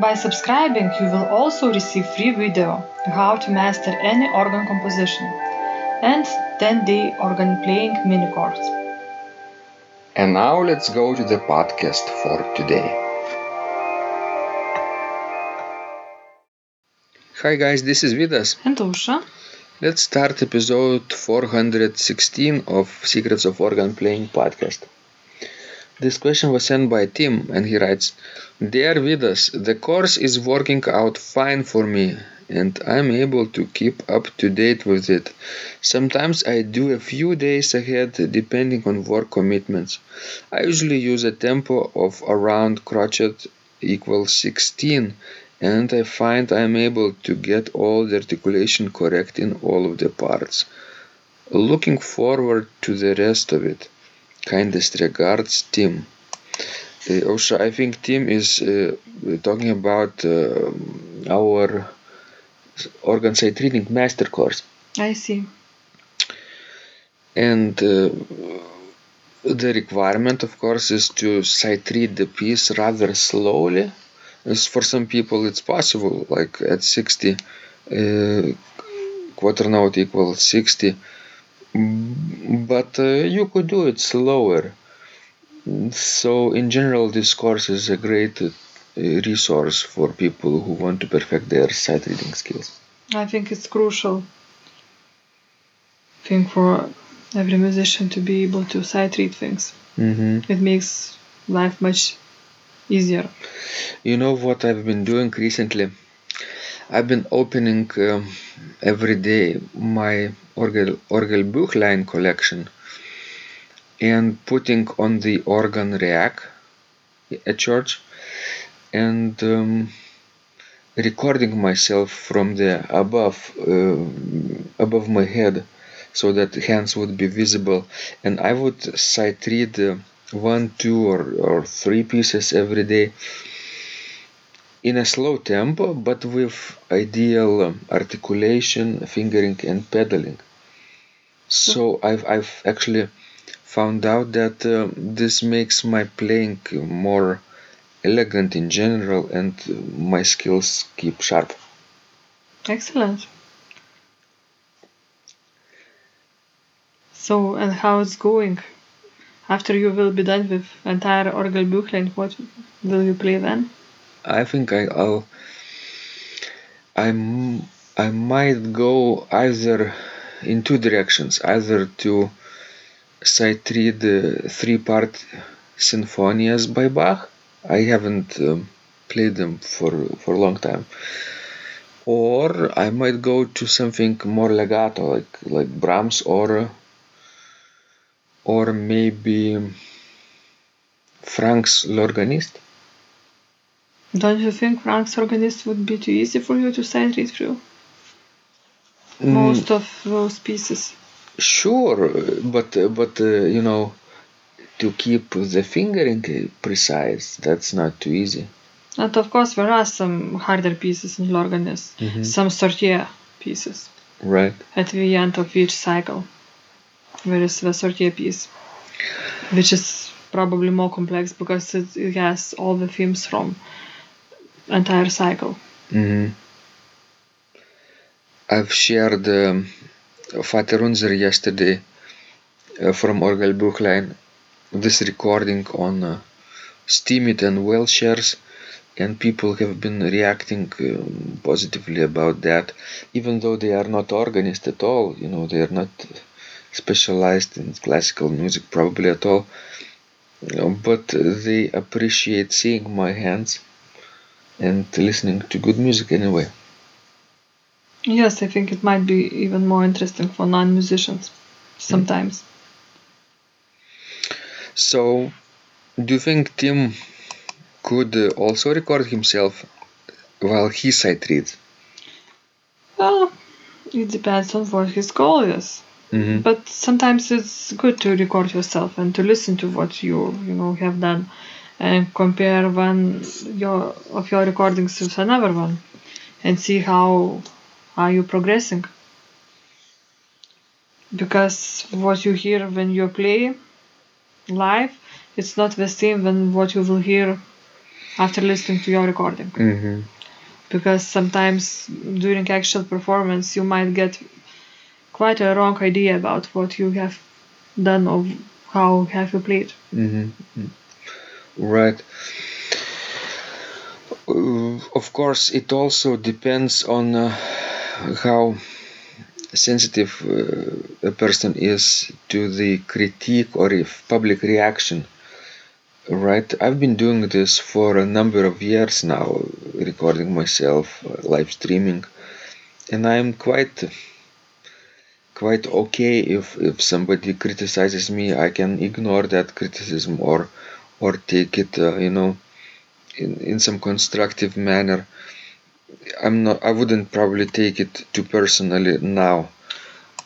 By subscribing, you will also receive free video how to master any organ composition and 10-day organ playing mini course. And now let's go to the podcast for today. Hi guys, this is Vidas. And Aušra, Let's start episode 416 of Secrets of Organ Playing podcast. This question was sent by Tim and he writes Dear Vidas, the course is working out fine for me and I'm able to keep up to date with it. Sometimes I do a few days ahead depending on work commitments. I usually use a tempo of around crotchet equals 16 and I find I'm able to get all the articulation correct in all of the parts. Looking forward to the rest of it. Kindest regards, Tim. Uh, Ausra, I think Tim is uh, talking about uh, our organ sight reading master course. I see. And uh, the requirement, of course, is to sight read the piece rather slowly. As for some people, it's possible, like at 60, uh, quarter note equals 60. But uh, you could do it slower. So, in general, this course is a great uh, resource for people who want to perfect their sight reading skills. I think it's crucial thing for every musician to be able to sight read things. Mm-hmm. It makes life much easier. You know what I've been doing recently? I've been opening um every day my Orgel, Orgelbuchlein collection and putting on the organ rack at church and um, recording myself from the above uh, above my head so that hands would be visible. And I would sight read uh, one, two, or, or three pieces every day in a slow tempo but with ideal articulation, fingering, and pedaling. So I've, I've actually found out that um, this makes my playing more elegant in general and my skills keep sharp. Excellent. So, and how it's going? After you will be done with entire Orgelbuchlein, what will you play then? I think I, I'll I I might go either in two directions, either to read the three part sinfonias by Bach. I haven't um, played them for for a long time. Or I might go to something more legato, like like Brahms or or maybe Franck's L'Organiste. Don't you think Franck's organist would be too easy for you to sight read through? Most of those pieces. Sure, but but uh, you know, to keep the fingering precise, that's not too easy. And of course, there are some harder pieces in L'Organist, Mhm. some sortie pieces. Right. At the end of each cycle, there is the sortie piece, which is probably more complex because it, it has all the themes from entire cycle. hmm I've shared um, yesterday uh, from Orgelbuchlein this recording on uh, Steemit and Whaleshares and people have been reacting um, positively about that, even though they are not organists at all. You know, they are not specialized in classical music probably at all, you know, but they appreciate seeing my hands and listening to good music anyway. Yes, I think it might be even more interesting for non musicians sometimes. So, do you think Tim could uh, also record himself while he sight reads? Well, it depends on what his goal is. Mm-hmm. But sometimes it's good to record yourself and to listen to what you you know have done and compare one your of your recordings with another one and see how are you progressing because what you hear when you play live it's not the same than what you will hear after listening to your recording Mm-hmm. because sometimes during actual performance you might get quite a wrong idea about what you have done or how have you played Mm-hmm. Right. Uh, of course, it also depends on uh, how sensitive uh, a person is to the critique or if public reaction. Right. I've been doing this for a number of years now, recording myself, uh, live streaming, and I'm quite quite okay if if somebody criticizes me i can ignore that criticism or or take it uh, you know in in some constructive manner. I'm not i wouldn't probably take it too personally now.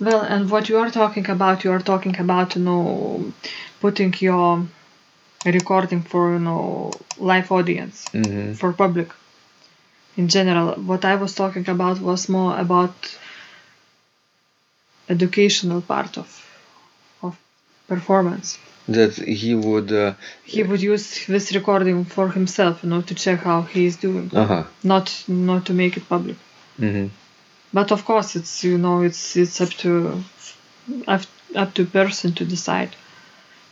Well and what you are talking about you are talking about you know putting your recording for you know live audience hmm for public. In general what i was talking about was more about educational part of of performance that he would uh he would use this recording for himself you know to check how he is doing. Uh-huh. Not not to make it public. Hmm but of course it's you know it's it's up to up, up to person to decide.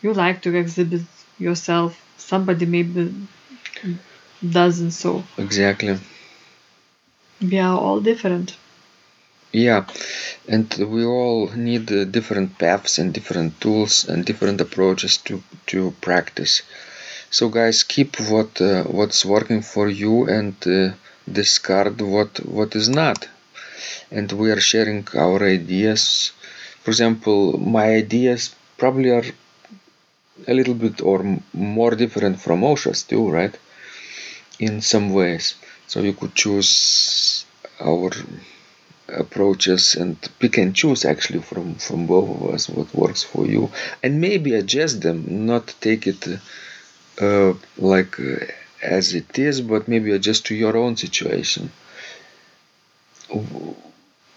You like to exhibit yourself. Somebody maybe doesn't so. Exactly. We are all different yeah and we all need uh, different paths and different tools and different approaches to to practice. So guys keep what uh, what's working for you and uh, discard what what is not. And we are sharing our ideas. For example my ideas probably are a little bit or more different from Aušra's too right? In some ways. So you could choose our approaches and pick and choose actually from from both of us what works for you. And maybe adjust them not take it uh, like uh, as it is but maybe adjust to your own situation.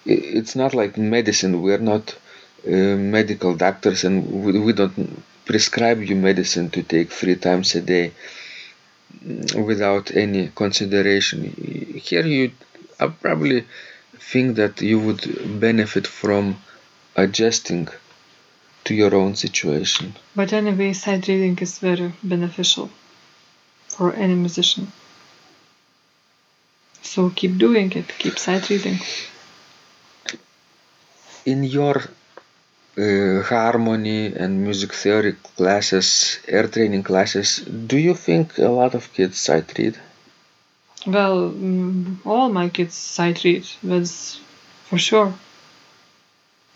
It's not like medicine. We're not uh, medical doctors and we, we don't prescribe you medicine to take three times a day without any consideration. Here you I probably think that you would benefit from adjusting to your own situation. but anyway sight reading is very beneficial for any musician so keep doing it keep sight reading In your uh, harmony and music theory classes, ear training classes, do you think a lot of kids sight read? Well mm, all my kids sight read that's for sure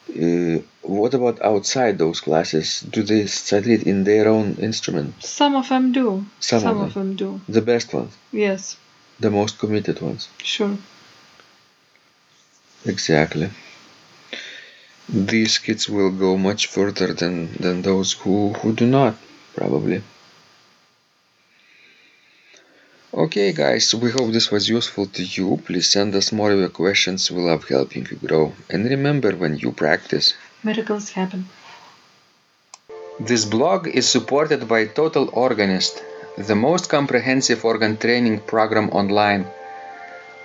Uh, what about outside those classes? Do they sight read in their own instrument? some of them do Some of of them do The best ones, yes the most committed ones. sure Exactly. These kids will go much further than, than those who, who do not, probably. Okay, guys, we hope this was useful to you. Please send us more of your questions. We love helping you grow. And remember, when you practice, miracles happen This blog is supported by Total Organist, the most comprehensive organ training program online.